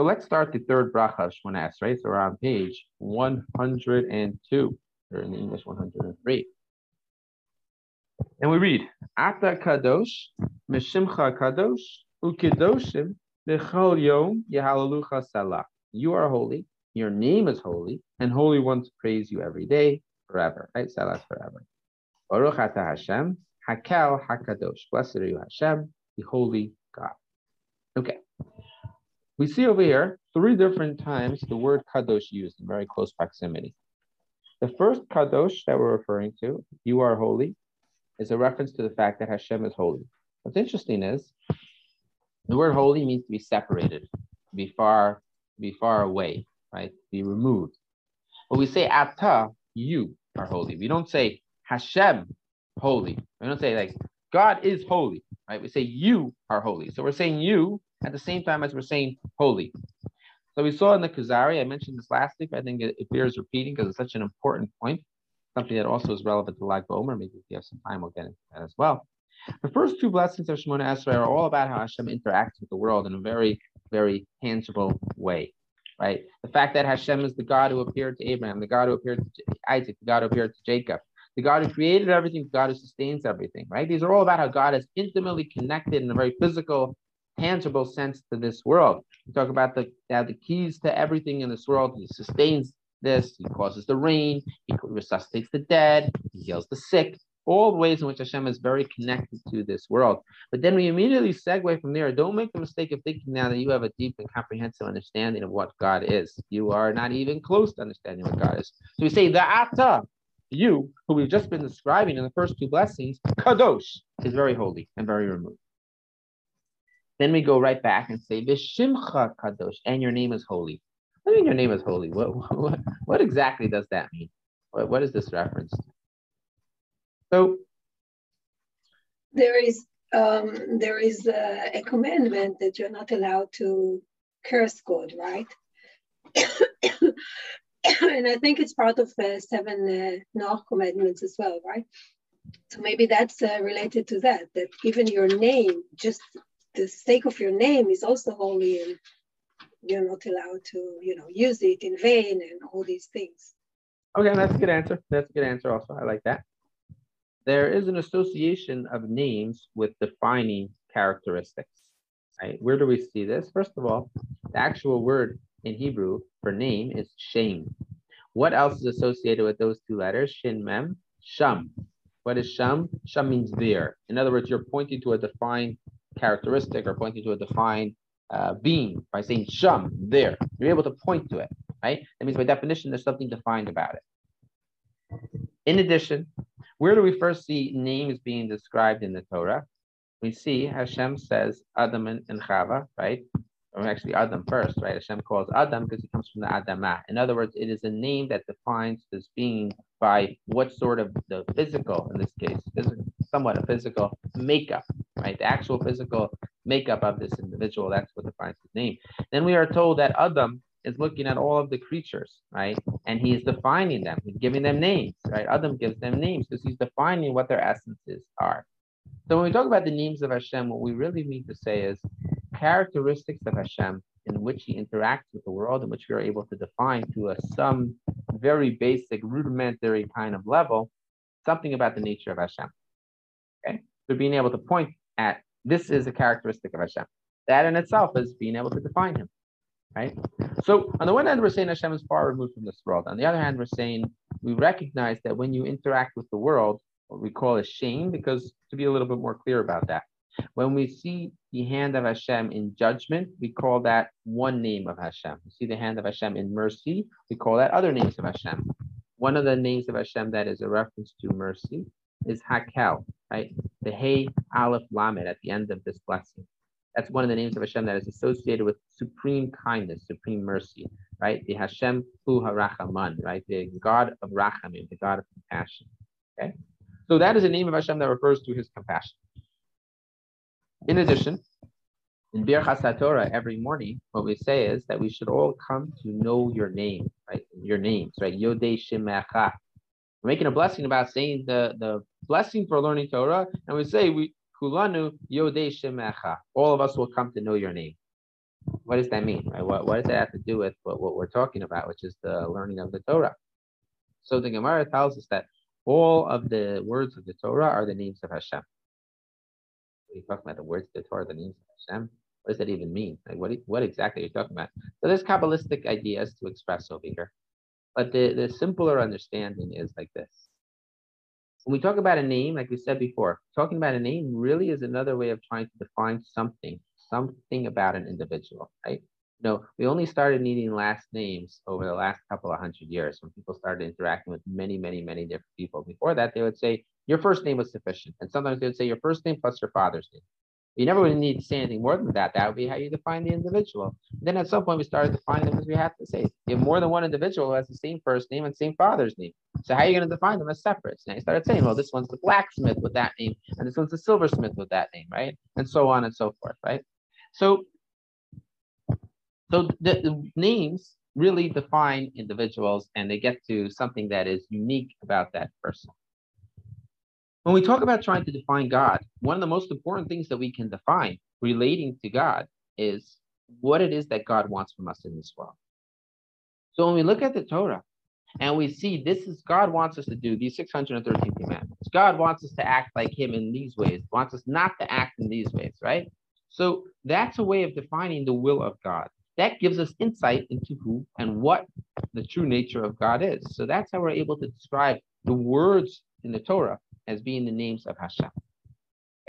So let's start the third bracha Shmonas, right? So we're on page 102, or in English 103. And we read, Ata kadosh, mishimcha kadosh, ukidoshim, lechol yom yehalalucha salah. You are holy, your name is holy, and holy ones praise you every day, forever. Right? Salah forever. Baruch ata Hashem, hakel hakadosh. Blessed are you, Hashem, the holy God. Okay. We see over here three different times the word kadosh used in very close proximity. The first kadosh that we're referring to, you are holy, is a reference to the fact that Hashem is holy. What's interesting is the word holy means to be separated, to be far, to be far away, right? To be removed. But we say ata, you are holy. We don't say Hashem holy. We don't say like God is holy, right? We say you are holy. So we're saying you at the same time as we're saying holy. So we saw in the Kuzari, I mentioned this last week, I think it, it bears repeating because it's such an important point, something that also is relevant to Lag BaOmer. Maybe if you have some time, we'll get into that as well. The first two blessings of Shemona Esrei are all about how Hashem interacts with the world in a very, very tangible way, right? The fact that Hashem is the God who appeared to Abraham, the God who appeared to Isaac, the God who appeared to Jacob, the God who created everything, the God who sustains everything, right? These are all about how God is intimately connected in a very physical tangible sense to this world. We talk about the the keys to everything in this world. He sustains this. He causes the rain. He resuscitates the dead. He heals the sick. All the ways in which Hashem is very connected to this world. But then we immediately segue from there. Don't make the mistake of thinking now that you have a deep and comprehensive understanding of what God is. You are not even close to understanding what God is. So we say the Ata, you, who we've just been describing in the first two blessings, Kadosh, is very holy and very removed. Then we go right back and say, Vishimcha Kadosh, and your name is holy. What do you mean your name is holy? What, what, what exactly does that mean? What, what is this reference to? So there is um, there is a, a, commandment that you're not allowed to curse God, right? and I think it's part of uh, seven uh, commandments as well, right? So maybe that's uh, related to that. That even your name, just the sake of your name is also holy and you're not allowed to, you know, use it in vain and all these things. Okay, that's a good answer. That's a good answer also. I like that. There is an association of names with defining characteristics. Right? Where do we see this? First of all, the actual word in Hebrew for name is shem. What else is associated with those two letters? Shin mem, sham. What is sham? Sham means there. In other words, you're pointing to a defined characteristic or pointing to a defined uh, being by saying sham, there. You're able to point to it, right? That means by definition, there's something defined about it. In addition, where do we first see names being described in the Torah? We see Hashem says Adam and, and Chava, right? Or actually Adam first, right? Hashem calls Adam because he comes from the Adamah. In other words, it is a name that defines this being by what sort of the physical, in this case, somewhat a physical makeup, right? The actual physical makeup of this individual, that's what defines his name. Then we are told that Adam is looking at all of the creatures, right? And he's defining them, he's giving them names, right? Adam gives them names because he's defining what their essences are. So when we talk about the names of Hashem, what we really mean to say is characteristics of Hashem in which he interacts with the world, in which we are able to define to a some very basic, rudimentary kind of level, something about the nature of Hashem. Okay, so being able to point at this is a characteristic of Hashem. That in itself is being able to define Him. Right. So on the one hand, we're saying Hashem is far removed from this world. On the other hand, we're saying we recognize that when you interact with the world, what we call a shame, because to be a little bit more clear about that, when we see the hand of Hashem in judgment, we call that one name of Hashem. We see the hand of Hashem in mercy, we call that other names of Hashem. One of the names of Hashem that is a reference to mercy is Hakel, right? The Hey Aleph Lamed at the end of this blessing. That's one of the names of Hashem that is associated with supreme kindness, supreme mercy, right? The Hashem Hu Harachaman, right? The God of Rachamim, the God of compassion. Okay, so that is a name of Hashem that refers to His compassion. In addition, in Birchas Torah every morning, what we say is that we should all come to know your name, right? Your names, right? Yodei Shemecha. We're making a blessing about saying the, the blessing for learning Torah, and we say we Kulanu Yodei Shemecha. All of us will come to know your name. what does that mean? Right? What, what does that have to do with what, what we're talking about, which is the learning of the Torah? So the Gemara tells us that all of the words of the Torah are the names of Hashem. Are talking about? The words of the Torah, the names of Hashem? What does that even mean? Like what, what exactly are you talking about? So there's Kabbalistic ideas to express over here. But the, the simpler understanding is like this. When we talk about a name, like we said before, talking about a name really is another way of trying to define something, something about an individual, right? You know, we only started needing last names over the last couple of hundred years when people started interacting with many, many, many different people. Before that, they would say your first name was sufficient. And sometimes they would say your first name plus your father's name. You never would need to say anything more than that. That would be how you define the individual. And then at some point we started defining them as we have to say. You have more than one individual who has the same first name and same father's name. So how are you going to define them as separate? Now you started saying, well, this one's the blacksmith with that name, and this one's the silversmith with that name, right? And so on and so forth, right? So, so the, the names really define individuals and they get to something that is unique about that person. When we talk about trying to define God, one of the most important things that we can define relating to God is what it is that God wants from us in this world. So when we look at the Torah and we see this is God wants us to do these 613 commandments, God wants us to act like Him in these ways, wants us not to act in these ways, right? So that's a way of defining the will of God. That gives us insight into who and what the true nature of God is. So that's how we're able to describe the words in the Torah as being the names of Hashem.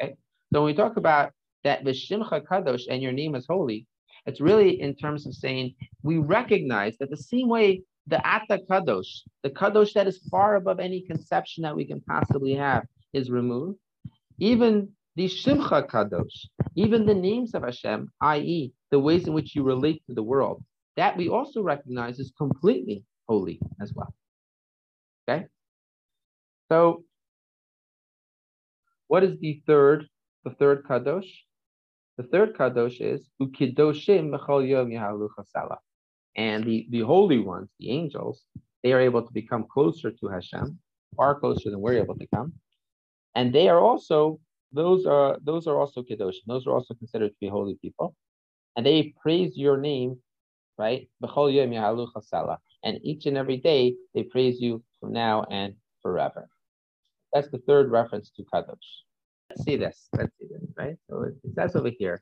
Okay, so when we talk about that Vishimcha Kadosh and your name is holy, it's really in terms of saying we recognize that the same way the Ata Kadosh, the Kadosh that is far above any conception that we can possibly have, is removed. Even the Shimcha Kadosh, even the names of Hashem, i.e., the ways in which you relate to the world, that we also recognize is completely holy as well. Okay? So what is the third, the third kadosh? The third kadosh is ukidoshim yom. And the, the holy ones, the angels, they are able to become closer to Hashem, far closer than we're able to come. And they are also, those are those are also kadoshim. Those are also considered to be holy people. And they praise your name, right? And each and every day they praise you from now and forever. That's the third reference to Kadosh. Let's see this. Let's see this, right? So it, says over here,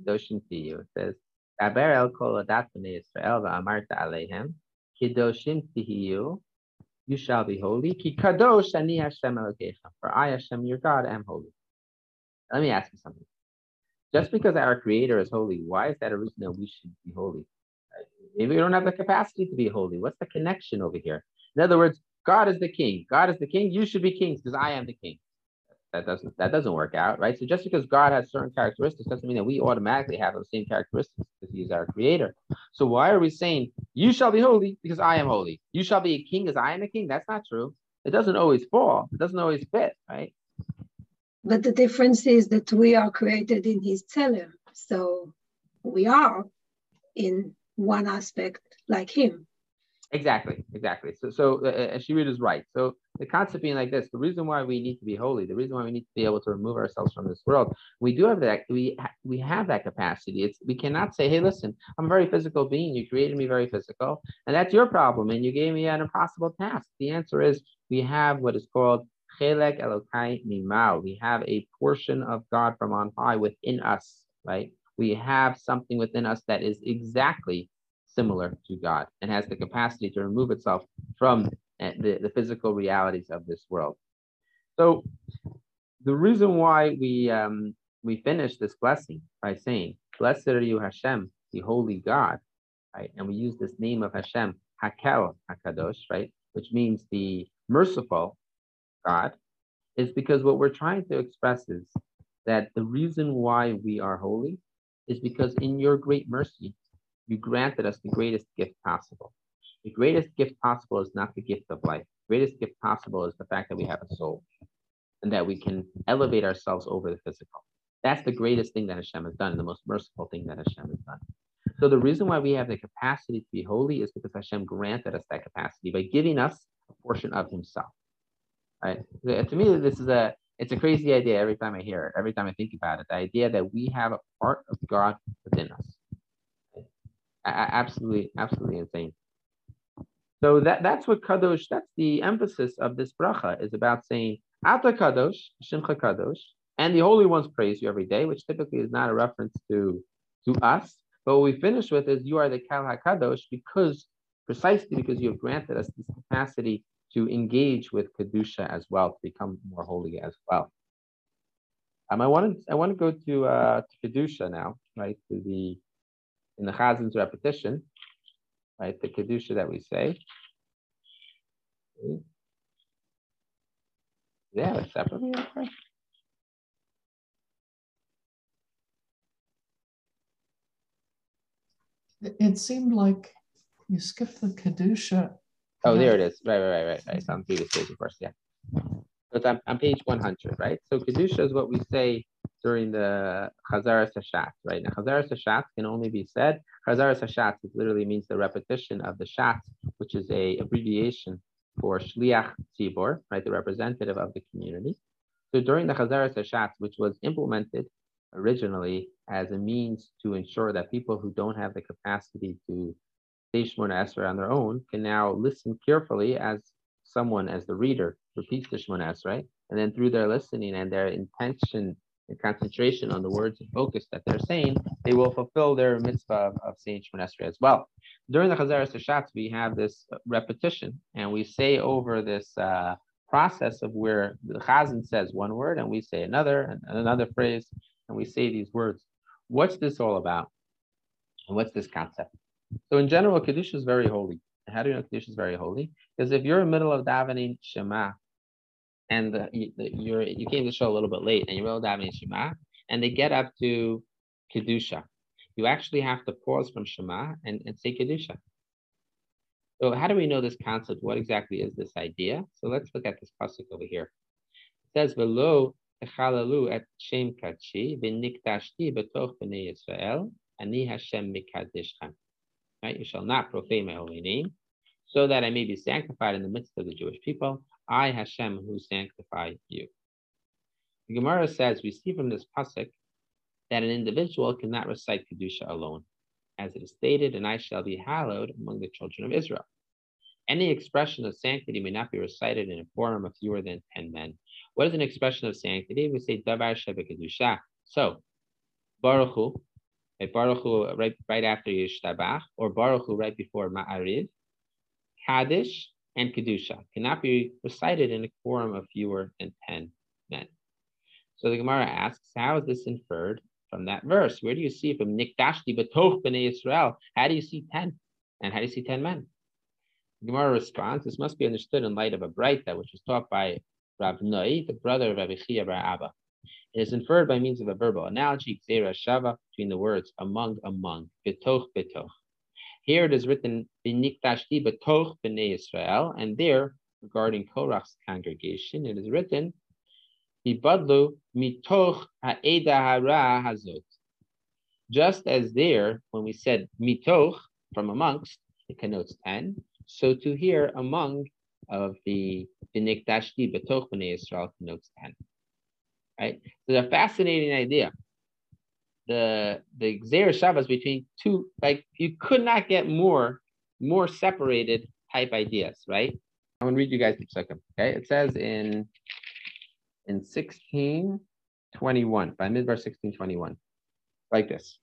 Kedoshim Tihyu, it says, Daber el kol adat Yisrael v'amarta aleihem, Kedoshim Tihyu, you shall be holy, ki kadosh ani Hashem Elokeichem, for I, Hashem, your God, am holy. Let me ask you something. Just because our Creator is holy, why is that a reason that we should be holy? If we don't have the capacity to be holy, what's the connection over here? In other words, God is the king. God is the king. You should be kings because I am the king. That doesn't that doesn't work out, right? So just because God has certain characteristics doesn't mean that we automatically have the same characteristics because He is our creator. So why are we saying you shall be holy because I am holy? You shall be a king as I am a king? That's not true. It doesn't always fall. It doesn't always fit, right? But the difference is that we are created in His tzelem, so we are in one aspect like Him. Exactly, exactly. So, so uh, uh is right. So the concept being like this: the reason why we need to be holy, the reason why we need to be able to remove ourselves from this world, we do have that. We we have that capacity. It's we cannot say, "Hey, listen, I'm a very physical being. You created me very physical, and that's your problem, and you gave me an impossible task." The answer is we have what is called chelek elokai mimal. We have a portion of God from on high within us, right? We have something within us that is exactly similar to God and has the capacity to remove itself from eh, the, the physical realities of this world. So the reason why we um, we finish this blessing by saying, Blessed are you, Hashem, the holy God, right? And we use this name of Hashem, Hakel Hakadosh, right? Which means the merciful God, is because what we're trying to express is that the reason why we are holy is because in your great mercy, you granted us the greatest gift possible. The greatest gift possible is not the gift of life. The greatest gift possible is the fact that we have a soul and that we can elevate ourselves over the physical. That's the greatest thing that Hashem has done, the most merciful thing that Hashem has done. So the reason why we have the capacity to be holy is because Hashem granted us that capacity by giving us a portion of Himself. Right? To me, this is a it's a crazy idea every time I hear it, every time I think about it. The idea that we have a part of God within us. Absolutely, absolutely insane. So that, that's what kadosh, that's the emphasis of this bracha is about saying Ata kadosh, shimcha kadosh, and the Holy Ones praise you every day, which typically is not a reference to, to us. But what we finish with is you are the Kal because precisely because you have granted us this capacity to engage with Kedusha as well, to become more holy as well. Um, I want to I want to go to uh, to Kedusha now, right? To the in the Chazan's repetition, right? The Kedusha that we say. Yeah, separately. Okay. It seemed like you skipped the Kedusha. Oh, there it is. Right, right, right, right. right. So on previous page first, yeah. So it's on, on page 100, right? So Kedusha is what we say during the Chazaras Hashatz, right? Now, Chazaras Hashatz can only be said. Chazaras Hashatz literally means the repetition of the Shatz, which is a abbreviation for Shliach Tzibor, right? The representative of the community. So during the Chazaras Hashatz, which was implemented originally as a means to ensure that people who don't have the capacity to say Shemona on their own can now listen carefully as someone, as the reader, repeats the Shemona Esrei, and then through their listening and their intention and concentration on the words and focus that they're saying, they will fulfill their mitzvah of, saying Shemona Esrei as well. During the Chazaras Hashatz, we have this repetition, and we say over this uh, process of where the Chazan says one word and we say another and another phrase, and we say these words. What's this all about? And what's this concept? So in general, Kiddush is very holy. How do you know Kiddush is very holy? Because if you're in the middle of davening Shema, and the, you, you're you came to show a little bit late, and you're middle davening Shema, and they get up to Kedusha, you actually have to pause from Shema and, and say Kedusha. So how do we know this concept? What exactly is this idea? So let's look at this pasuk over here. It says below Echalalu et Shem Kachi v'nikdashti betoch b'nei Yisrael ani Hashem mikadishchem. Right, you shall not profane my holy name, so that I may be sanctified in the midst of the Jewish people. I Hashem who sanctify you. The Gemara says we see from this pasuk that an individual cannot recite kedusha alone, as it is stated, "And I shall be hallowed among the children of Israel." Any expression of sanctity may not be recited in a forum of fewer than ten men. What is an expression of sanctity? We say davar kedusha. So, Barchu right, Barchu right, right after Yishtabach, or Barchu right before Ma'ariv, Kaddish, and Kedusha cannot be recited in a quorum of fewer than 10 men. So the Gemara asks, how is this inferred from that verse? Where do you see from Nikdashti Batoch B'nai Israel? How do you see 10? And how do you see 10 men? The Gemara responds, this must be understood in light of a Braita, which was taught by Ravnai, the brother of Rabbi Chiya Bar Abba. It is inferred by means of a verbal analogy, Shava, between the words among, among, betoch, betoch. Here it is written, B'niktashti betoch b'nei Israel, and there, regarding Korach's congregation, it is written, Ibadlu mitoch ha'eda hara hazot. Just as there, when we said mitoch, from amongst, it connotes 10, so to here, among, of the Binikdashti Betoch B'nai Israel connotes 10. Right? So a fascinating idea. The the Xer Shabbos between two, like you could not get more, more separated type ideas, right? I'm gonna read you guys a second. Okay, it says in in 1621, Bamidbar 1621, like this.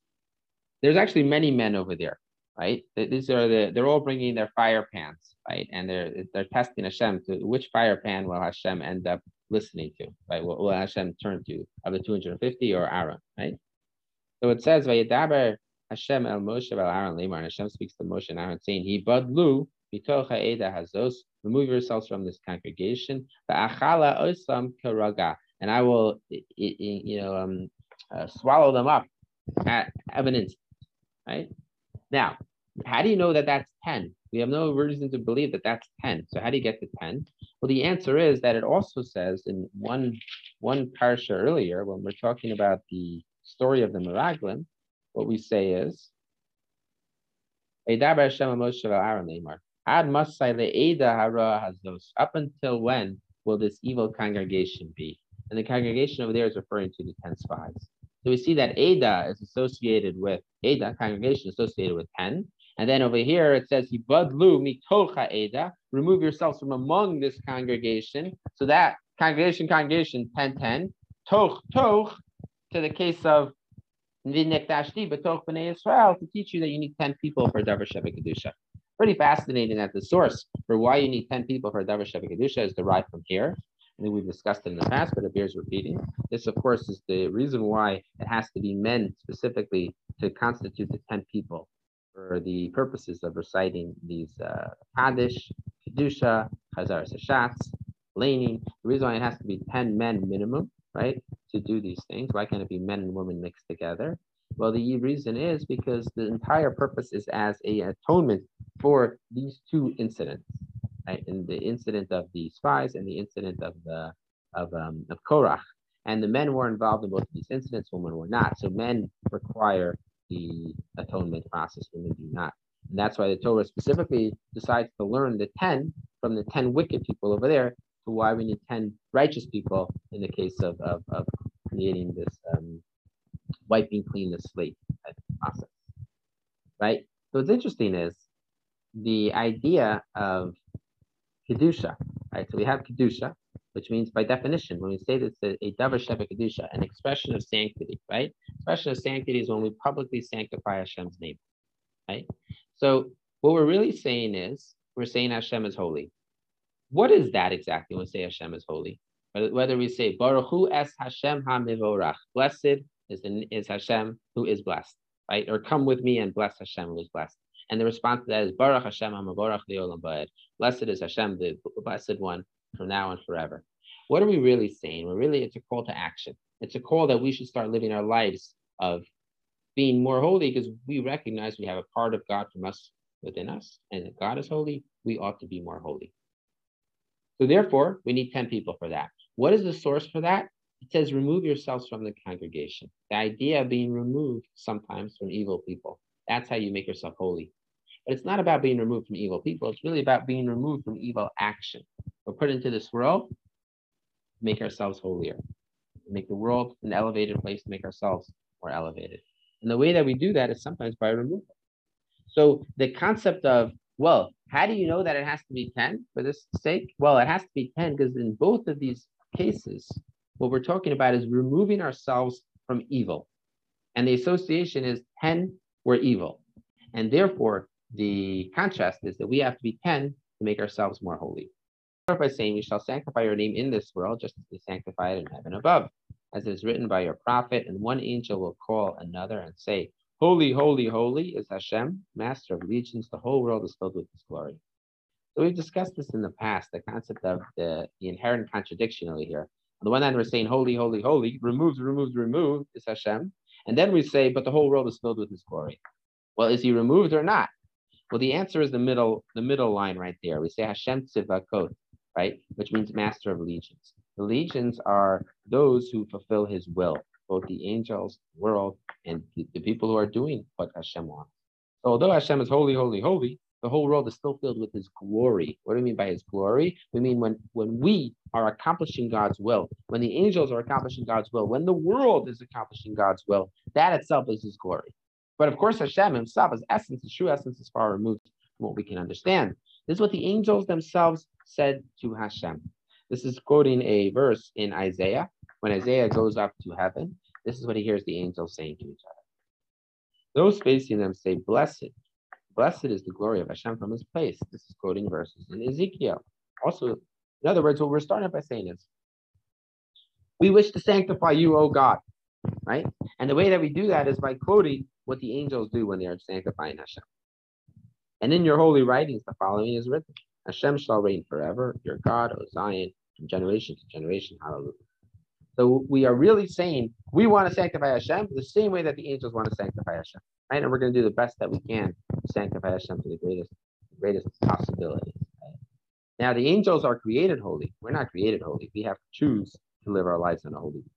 There's actually many men over there right? These are the they're all bringing their fire pans, right? And they're they're testing Hashem to which fire pan will Hashem end up listening to, right? Will, will Hashem turn to of the 250 or Aaron, right? So it says Vayedaber Hashem el Moshe el Aaron Lemar, and Hashem speaks to Moshe and Aaron saying, He badlu mitoch ha'eda hazos, remove yourselves from this congregation, va'achala osam karaga, and I will, you know, um, uh, swallow them up at evidence, right? Now, how do you know that that's 10? We have no reason to believe that that's 10. So how do you get to 10? Well, the answer is that it also says in one, one parsha earlier, when we're talking about the story of the Meraglim, what we say is, up until when will this evil congregation be? And the congregation over there is referring to the 10 spies. So we see that Ada is associated with Ada, congregation associated with 10. And then over here it says, Ada, remove yourselves from among this congregation. So that congregation, congregation, 10, 10. Toch, toch, to the case of Israel, to teach you that you need 10 people for Davar Sheva Kedusha. Pretty fascinating that the source for why you need 10 people for Davar Sheva Kedusha is derived from here. I think we've discussed it in the past, but it bears repeating. This, of course, is the reason why it has to be men specifically to constitute the 10 people for the purposes of reciting these uh, Kaddish, Kedusha, Chazaras Hashatz, leining. The reason why it has to be 10 men minimum, right, to do these things. Why can't it be men and women mixed together? Well, the reason is because the entire purpose is as a atonement for these two incidents right? In the incident of the spies and the incident of the of um, of Korach. And the men were involved in both of these incidents, women were not. So men require the atonement process, women do not. And that's why the Torah specifically decides to learn the 10 from the 10 wicked people over there to why we need 10 righteous people in the case of, of, of creating this um, wiping clean the slate process. Right? So what's interesting is the idea of kedusha, right? So we have kedusha, which means by definition, when we say that it's a, a davar sheva kedusha, an expression of sanctity, right? Expression of sanctity is when we publicly sanctify Hashem's name, right? So what we're really saying is we're saying Hashem is holy. What is that exactly when we say Hashem is holy? Whether we say Baruch Hu es Hashem ha blessed is, is Hashem who is blessed, right? Or come with me and bless Hashem who is blessed. And the response to that is Baruch Hashem HaMavorach Leolam Ba'ed. Blessed is Hashem, the blessed one, from now and forever. What are we really saying? We're really, it's a call to action. It's a call that we should start living our lives of being more holy because we recognize we have a part of God from us within us. And if God is holy, we ought to be more holy. So therefore, we need 10 people for that. What is the source for that? It says, remove yourselves from the congregation. The idea of being removed sometimes from evil people. That's how you make yourself holy. But it's not about being removed from evil people. It's really about being removed from evil action. We're put into this world, make ourselves holier, make the world an elevated place to make ourselves more elevated. And the way that we do that is sometimes by removal. So the concept of, well, how do you know that it has to be 10 for this sake? Well, it has to be 10 because in both of these cases, what we're talking about is removing ourselves from evil. And the association is 10 were evil. And therefore, the contrast is that we have to be 10 to make ourselves more holy. By saying, You shall sanctify your name in this world, just as they sanctify it in heaven above, as is written by your prophet, and one angel will call another and say, Holy, holy, holy is Hashem, master of legions. The whole world is filled with his glory. So we've discussed this in the past, the concept of the, the inherent contradiction over here. On the one hand, we're saying holy, holy, holy, removed, removed, removed is Hashem. And then we say, but the whole world is filled with his glory. Well, is he removed or not? Well, the answer is the middle, the middle line right there. We say Hashem Tzivakot, right? Which means master of legions. The legions are those who fulfill his will, both the angels, the world, and the, the people who are doing what Hashem wants. So although Hashem is holy, holy, holy, the whole world is still filled with his glory. What do we mean by his glory? We mean when, when we are accomplishing God's will, when the angels are accomplishing God's will, when the world is accomplishing God's will, that itself is his glory. But of course, Hashem himself, his essence, his true essence, is far removed from what we can understand. This is what the angels themselves said to Hashem. This is quoting a verse in Isaiah. When Isaiah goes up to heaven, this is what he hears the angels saying to each other. Those facing them say, Blessed Blessed is the glory of Hashem from his place. This is quoting verses in Ezekiel. Also, in other words, what we're starting by saying is, we wish to sanctify you, O God, right? And the way that we do that is by quoting what the angels do when they are sanctifying Hashem. And in your holy writings, the following is written Hashem shall reign forever, your God, O Zion, from generation to generation. Hallelujah. So we are really saying we want to sanctify Hashem the same way that the angels want to sanctify Hashem, right? And we're going to do the best that we can to sanctify Hashem to the greatest, greatest possibility. Right? Now, the angels are created holy. We're not created holy. We have to choose to live our lives in a holy. Way.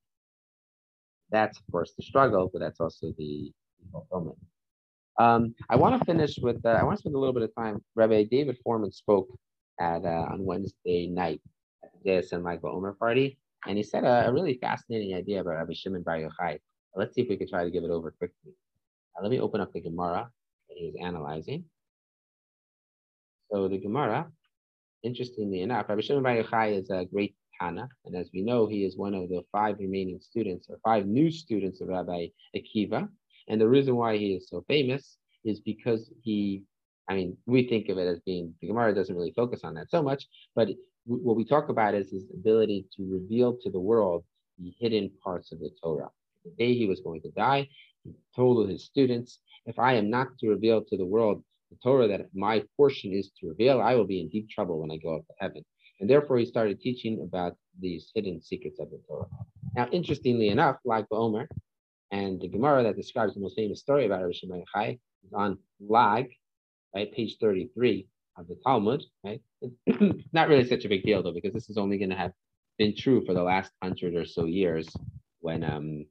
That's, of course, the struggle, but that's also the fulfillment. Um, I want to finish with, uh, I want to spend a little bit of time. Rabbi David Fohrman spoke at uh, on Wednesday night at the JSN Michael Omer party and he said a, a really fascinating idea about Rabbi Shimon Bar Yochai Let's see if we can try to give it over quickly. Now, let me open up the Gemara that he was analyzing. So the Gemara, interestingly enough, Rabbi Shimon Bar Yochai is a great Tana, and as we know, he is one of the five remaining students or five new students of Rabbi Akiva. And the reason why he is so famous is because he, I mean, we think of it as being the Gemara doesn't really focus on that so much, but what we talk about is his ability to reveal to the world the hidden parts of the Torah. The day he was going to die, he told his students, if I am not to reveal to the world the Torah that my portion is to reveal, I will be in deep trouble when I go up to heaven. And therefore, he started teaching about these hidden secrets of the Torah. Now, interestingly enough, like Omer, and the Gemara that describes the most famous story about Shimon Chai is on Lag, right, page 33 of the Talmud, right? It's not really such a big deal though, because this is only going to have been true for the last hundred or so years when um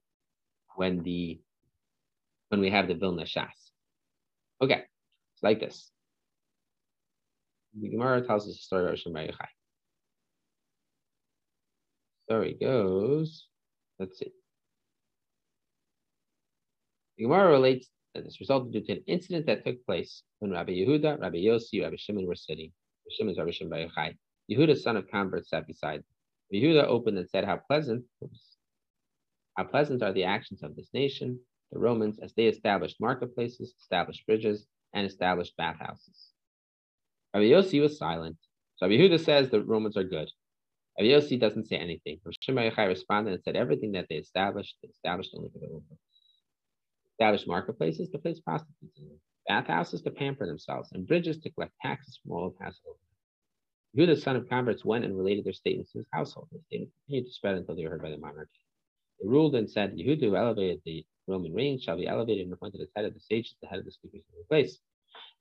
when the when we have the Vilna Shas. Okay, it's like this. The Gemara tells us the story of Rosh Yochai. Story goes, let's see. The Gemara relates that this resulted due to an incident that took place when Rabbi Yehuda, Rabbi Yossi, Rabbi Shimon were sitting. Rabbi Shimon is Rabbi Shimon Bar Yochai. Yehuda, son of convert, sat beside. Yehuda opened and said, How pleasant, oops, how pleasant are the actions of this nation, the Romans, as they established marketplaces, established bridges, and established bathhouses. Rabbi Yossi was silent. So Rabbi Yehuda says the Romans are good. Rabbi Yossi doesn't say anything. Rabbi Shimon Yochai responded and said, Everything that they established, they established only for the own purpose. Established marketplaces to place prostitutes in, bathhouses to pamper themselves, and bridges to collect taxes from all who pass over. Yehuda, son of converts, went and related their statements to his household. The statements continued to spread until they were heard by the monarchy. They ruled and said, Yehuda, who elevated the Roman reign, shall be elevated and appointed as head of the sages, the head of the speakers in the place.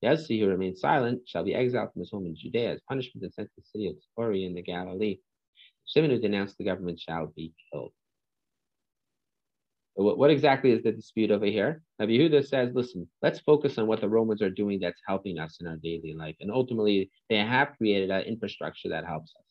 Yossi, who remained silent, shall be exiled from his home in Judea as punishment and sent to the city of Tzipori in the Galilee. Shimon, who denounced the government, shall be killed. What, what exactly is the dispute over here? Now, Yehuda says, listen, let's focus on what the Romans are doing that's helping us in our daily life. And ultimately, they have created an infrastructure that helps us.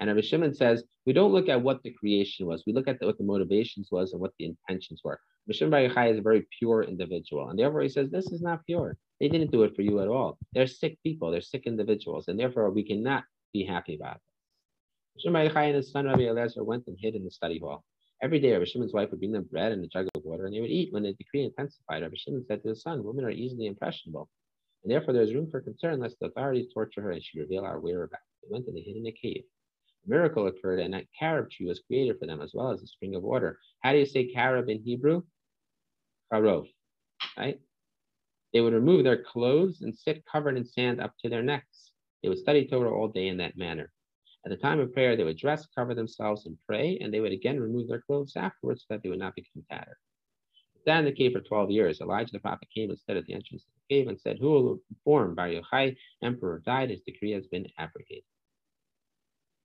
And Rabbi Shimon says, we don't look at what the creation was. We look at the, what the motivations was and what the intentions were. Rabbi Shimon Bar is a very pure individual. And therefore, he says, this is not pure. They didn't do it for you at all. They're sick people. They're sick individuals. And therefore, we cannot be happy about it. Shimon Bar and his son Rabbi Eliezer went and hid in the study hall. Every day, Rabbi Shimon's wife would bring them bread and a jug of water, and they would eat. When the decree intensified, Rabbi Shimon said to his son, Women are easily impressionable, and therefore there is room for concern lest the authorities torture her and she reveal our whereabouts. They went and they hid in a cave. A miracle occurred, and a carob tree was created for them, as well as a spring of water. How do you say carob in Hebrew? Karov, right? They would remove their clothes and sit covered in sand up to their necks. They would study Torah all day in that manner. At the time of prayer, they would dress, cover themselves, and pray, and they would again remove their clothes afterwards so that they would not become tattered. Sat in the cave for 12 years. Elijah the prophet came and stood at the entrance of the cave and said, Who will inform Bar Yochai, emperor, died, his decree has been abrogated.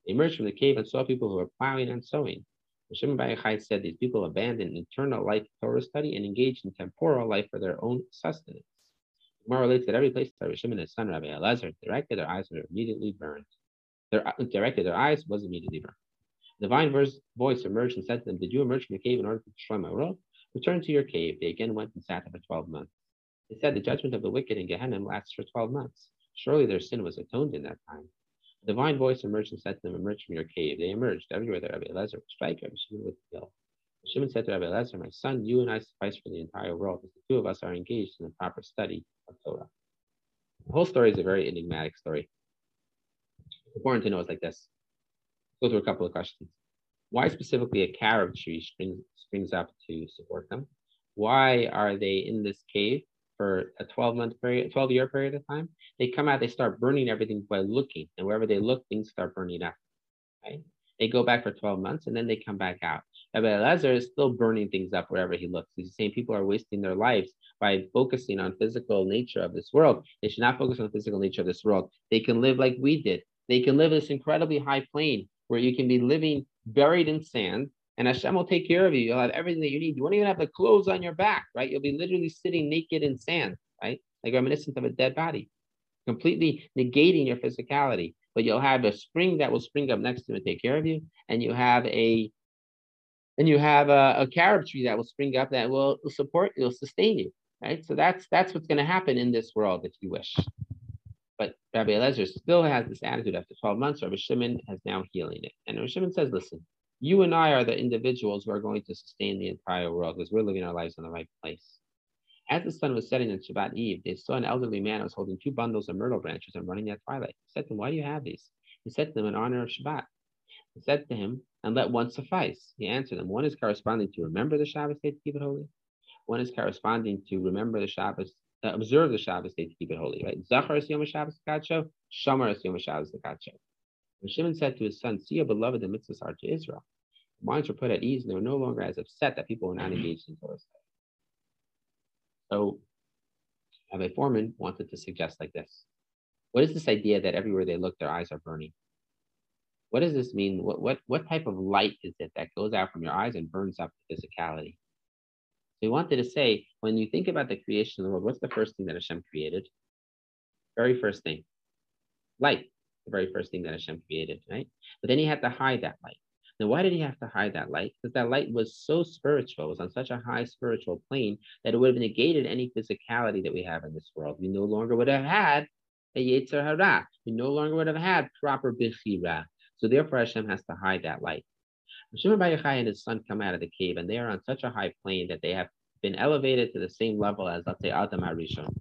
They emerged from the cave and saw people who were plowing and sowing. Shimon Bar Yochai said these people abandoned eternal life Torah study and engaged in temporal life for their own sustenance. Gemara relates that every place that Shimon and his son Rabbi Elazar directed, their eyes were immediately burned. Their, directed their eyes was immediately burned. The divine verse, voice emerged and said to them, Did you emerge from the cave in order to destroy my world? Return to your cave. They again went and sat there for 12 months. They said, The judgment of the wicked in Gehenna lasts for 12 months. Surely their sin was atoned in that time. The divine voice emerged and said to them, Emerge from your cave. They emerged. Everywhere that Rabbi Elazar would strike, Rabbi Shimon would kill. Shimon said to Rabbi Elazar, My son, you and I suffice for the entire world, as the two of us are engaged in the proper study of Torah. The whole story is a very enigmatic story important to know is like this. Go through a couple of questions. Why specifically a carob tree springs, springs up to support them? Why are they in this cave for a 12 month period, 12 year period of time? They come out, they start burning everything by looking, and wherever they look, things start burning up. Right? They go back for 12 months and then they come back out. Rabbi Elazar is still burning things up wherever he looks. He's saying people are wasting their lives by focusing on physical nature of this world. They should not focus on the physical nature of this world. They can live like we did. They can live in this incredibly high plane where you can be living buried in sand and Hashem will take care of you. You'll have everything that you need. You won't even have the clothes on your back, right? You'll be literally sitting naked in sand, right? Like reminiscent of a dead body, completely negating your physicality. But you'll have a spring that will spring up next to you and take care of you. And you have a and you have a, a carob tree that will spring up that will, support you, will sustain you, right? So that's that's what's going to happen in this world if you wish. But Rabbi Eliezer still has this attitude after 12 months. Rabbi Shimon has now healing it. And Rabbi Shimon says, listen, you and I are the individuals who are going to sustain the entire world because we're living our lives in the right place. As the sun was setting on Shabbat Eve, they saw an elderly man who was holding two bundles of myrtle branches and running at twilight. He said to them, Why do you have these? He said to them, In honor of Shabbat. He said to him, And let one suffice. He answered them, One is corresponding to remember the Shabbat day to keep it holy. One is corresponding to remember the Shabbos uh, observe the Shabbos day to keep it holy, right? Zachar Yom Shabbos Kacho, Shamar Yom Shabbos Kacho. When Shimon said to his son, See beloved the mitzvahs are to Israel. The minds were put at ease and they were no longer as upset that people were not engaged in Torah study. So Rabbi Fohrman wanted to suggest like this. What is this idea that everywhere they look, their eyes are burning? What does this mean? What, what, what type of light is it that goes out from your eyes and burns up the physicality? So he wanted to say, when you think about the creation of the world, what's the first thing that Hashem created? Very first thing, light. The very first thing that Hashem created, right? But then he had to hide that light. Now, why did he have to hide that light? Because that light was so spiritual, it was on such a high spiritual plane that it would have negated any physicality that we have in this world. We no longer would have had a Yetzer Hara. We no longer would have had proper Bechira. So therefore, Hashem has to hide that light. Bar Yochai and his son come out of the cave, and they are on such a high plane that they have been elevated to the same level as, let's say, Adam Arishon.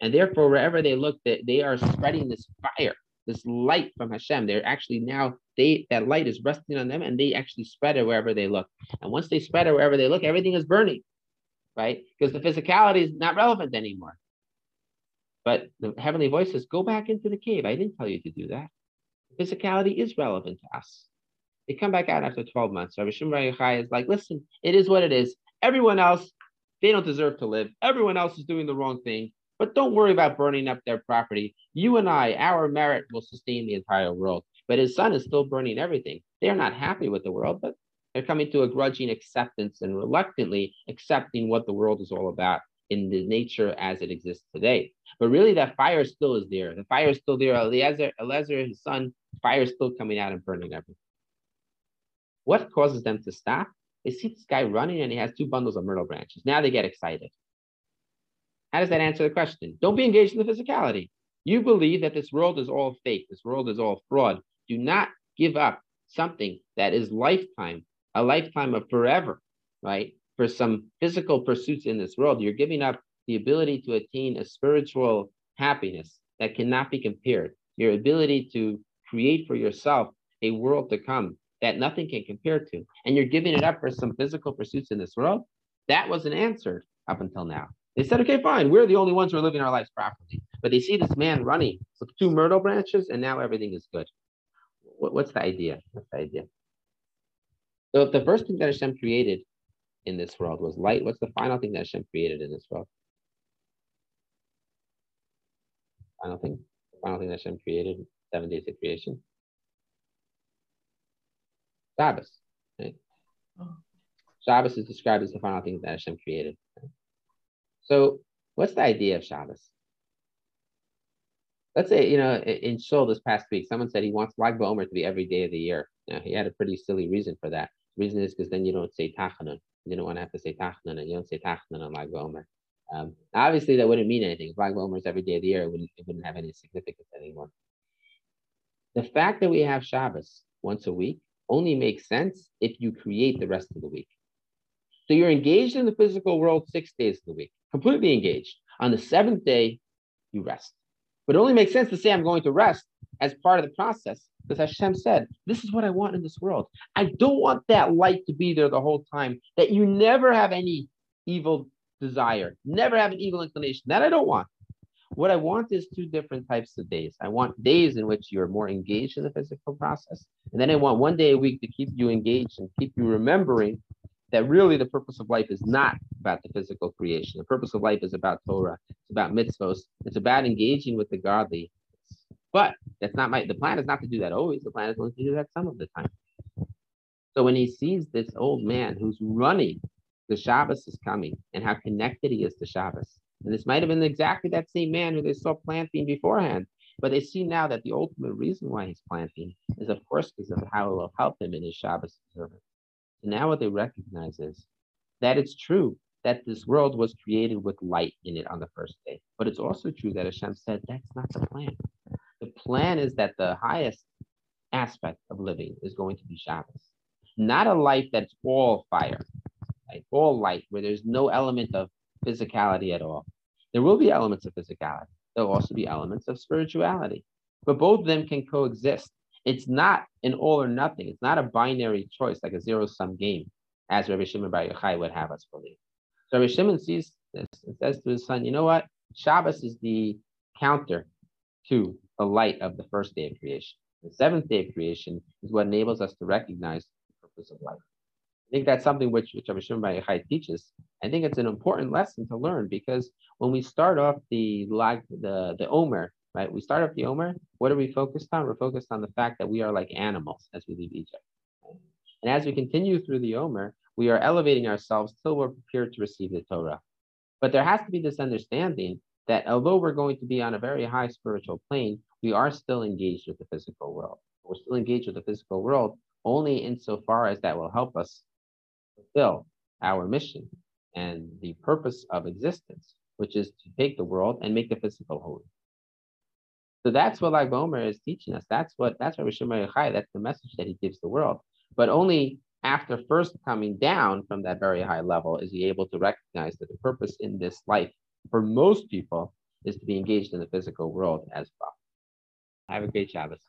And therefore, wherever they look, they, they are spreading this fire, this light from Hashem. They're actually now, they that light is resting on them, and they actually spread it wherever they look. And once they spread it wherever they look, everything is burning, right? Because the physicality is not relevant anymore. But the heavenly voice says, go back into the cave. I didn't tell you to do that. Physicality is relevant to us. They come back out after 12 months. Rabbi Shimon Yochai is like, listen, it is what it is. Everyone else, they don't deserve to live. Everyone else is doing the wrong thing. But don't worry about burning up their property. You and I, our merit will sustain the entire world. But his son is still burning everything. They're not happy with the world, but they're coming to a grudging acceptance and reluctantly accepting what the world is all about in the nature as it exists today. But really, that fire still is there. The fire is still there. Eliezer, Eliezer his son, fire is still coming out and burning everything. What causes them to stop? They see this guy running and he has two bundles of myrtle branches. Now they get excited. How does that answer the question? Don't be engaged in the physicality. You believe that this world is all fake, this world is all fraud. Do not give up something that is lifetime, a lifetime of forever, right? For some physical pursuits in this world, you're giving up the ability to attain a spiritual happiness that cannot be compared. Your ability to create for yourself a world to come that nothing can compare to, and you're giving it up for some physical pursuits in this world, that wasn't answered up until now. They said, okay, fine, we're the only ones who are living our lives properly. But they see this man running with two myrtle branches, and now everything is good. what's the idea? What's the idea? So the first thing that Hashem created in this world was light, what's the final thing that Hashem created in this world? Final thing, final thing that Hashem created, seven days of creation. Shabbos. Right? Oh. Shabbos is described as the final thing that Hashem created. So, what's the idea of Shabbos? Let's say, you know, in Shul this past week, someone said he wants Lag BaOmer to be every day of the year. Now, he had a pretty silly reason for that. The reason is because then you don't say Tachanun. You don't want to have to say Tachanun, and you don't say Tachanun on Lag BaOmer. Um, obviously, that wouldn't mean anything. If Lag BaOmer is every day of the year, it wouldn't, it wouldn't have any significance anymore. The fact that we have Shabbos once a week only makes sense if you create the rest of the week. So you're engaged in the physical world six days of the week, completely engaged. On the seventh day, you rest. But it only makes sense to say I'm going to rest as part of the process because Hashem said, This is what I want in this world. I don't want that light to be there the whole time, that you never have any evil desire, never have an evil inclination. That I don't want. What I want is two different types of days. I want days in which you're more engaged in the physical process. And then I want one day a week to keep you engaged and keep you remembering that really the purpose of life is not about the physical creation. The purpose of life is about Torah. It's about mitzvos. It's about engaging with the godly. But that's not my, the plan is not to do that always. The plan is only to do that some of the time. So when he sees this old man who's running, the Shabbos is coming and how connected he is to Shabbos, and this might have been exactly that same man who they saw planting beforehand. But they see now that the ultimate reason why he's planting is, of course, because of how it will help him in his Shabbos observance. And now what they recognize is that it's true that this world was created with light in it on the first day. But it's also true that Hashem said that's not the plan. The plan is that the highest aspect of living is going to be Shabbos, not a life that's all fire, right? all light, where there's no element of physicality at all. There will be elements of physicality. There'll also be elements of spirituality, but both of them can coexist. It's not an all or nothing. It's not a binary choice like a zero sum game, as Rabbi Shimon Bar Yochai would have us believe. So Rabbi Shimon sees this and says to his son, you know what? Shabbos is the counter to the light of the first day of creation. The seventh day of creation is what enables us to recognize the purpose of life. I think that's something which, which Bar Yochai teaches. I think it's an important lesson to learn because when we start off the like the the Omer, right? We start off the Omer. What are we focused on? We're focused on the fact that we are like animals as we leave Egypt. And as we continue through the Omer, we are elevating ourselves till we're prepared to receive the Torah. But there has to be this understanding that although we're going to be on a very high spiritual plane, we are still engaged with the physical world. We're still engaged with the physical world only insofar as that will help us fulfill our mission and the purpose of existence, which is to take the world and make the physical holy. So that's what Lag BaOmer is teaching us. That's what that's what Rishon Yochai, that's the message that he gives the world. But only after first coming down from that very high level is he able to recognize that the purpose in this life for most people is to be engaged in the physical world as well. Have a great Shabbos.